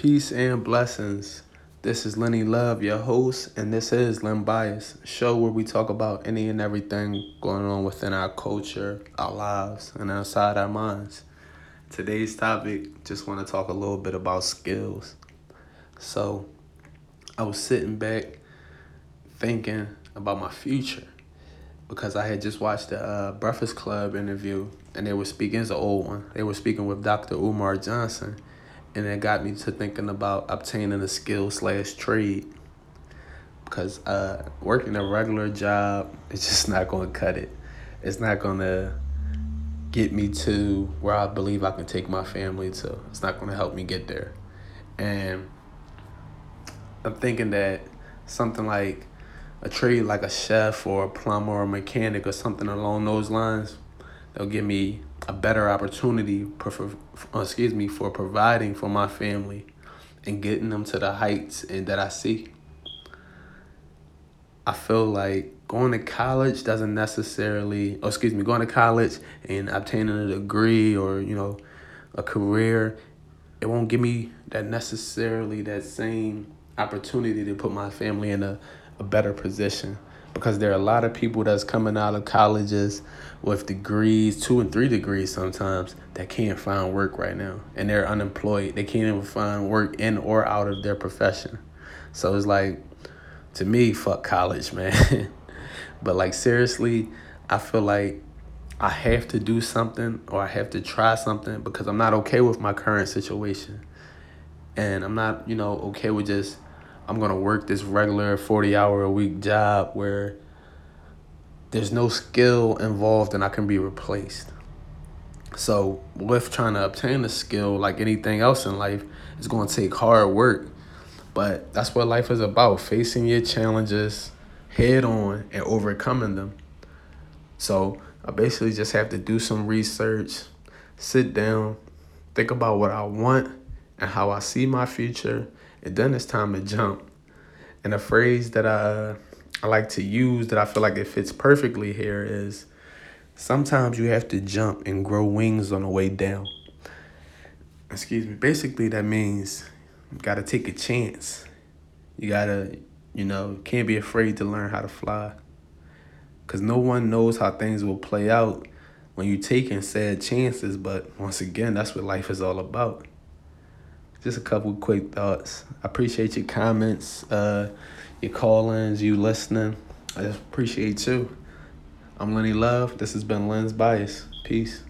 Peace and blessings. This is Lenny Love, your host, and this is Len Bias, show where we talk about any and everything going on within our culture, our lives, and outside our minds. Today's topic, just want to talk a little bit about skills. So, I was sitting back thinking about my future because I had just watched the uh, Breakfast Club interview and they were speaking, it's an old one, they were speaking with Dr. Umar Johnson and it got me to thinking about obtaining a skill slash trade. Because uh, working a regular job it's just not going to cut it. It's not going to get me to where i believe i can take my family to. It's not going to help me get there. And i'm thinking that something like a trade like a chef or a plumber or a mechanic or something along those lines they'll give me a better opportunity, for, excuse me, for providing for my family and getting them to the heights and that I see. I feel like going to college doesn't necessarily, oh, excuse me, going to college and obtaining a degree or, you know, a career, it won't give me that necessarily that same opportunity to put my family in a, a better position because there are a lot of people that's coming out of colleges with degrees, two and three degrees sometimes, that can't find work right now. And they're unemployed. They can't even find work in or out of their profession. So it's like, to me, fuck college, man. but like, seriously, I feel like I have to do something or I have to try something because I'm not okay with my current situation. And I'm not, you know, okay with just I'm gonna work this regular 40 hour a week job where there's no skill involved and I can be replaced. So with trying to obtain a skill like anything else in life, it's gonna take hard work. But that's what life is about, facing your challenges head on and overcoming them. So I basically just have to do some research, sit down, think about what I want and how I see my future, and then it's time to jump. And a phrase that I I like to use that I feel like it fits perfectly here is sometimes you have to jump and grow wings on the way down. Excuse me. Basically that means you gotta take a chance. You gotta, you know, can't be afraid to learn how to fly. Cause no one knows how things will play out when you're taking sad chances, but once again, that's what life is all about just a couple quick thoughts. I appreciate your comments, uh, your call-ins, you listening. I appreciate you. I'm Lenny Love. This has been Len's Bias. Peace.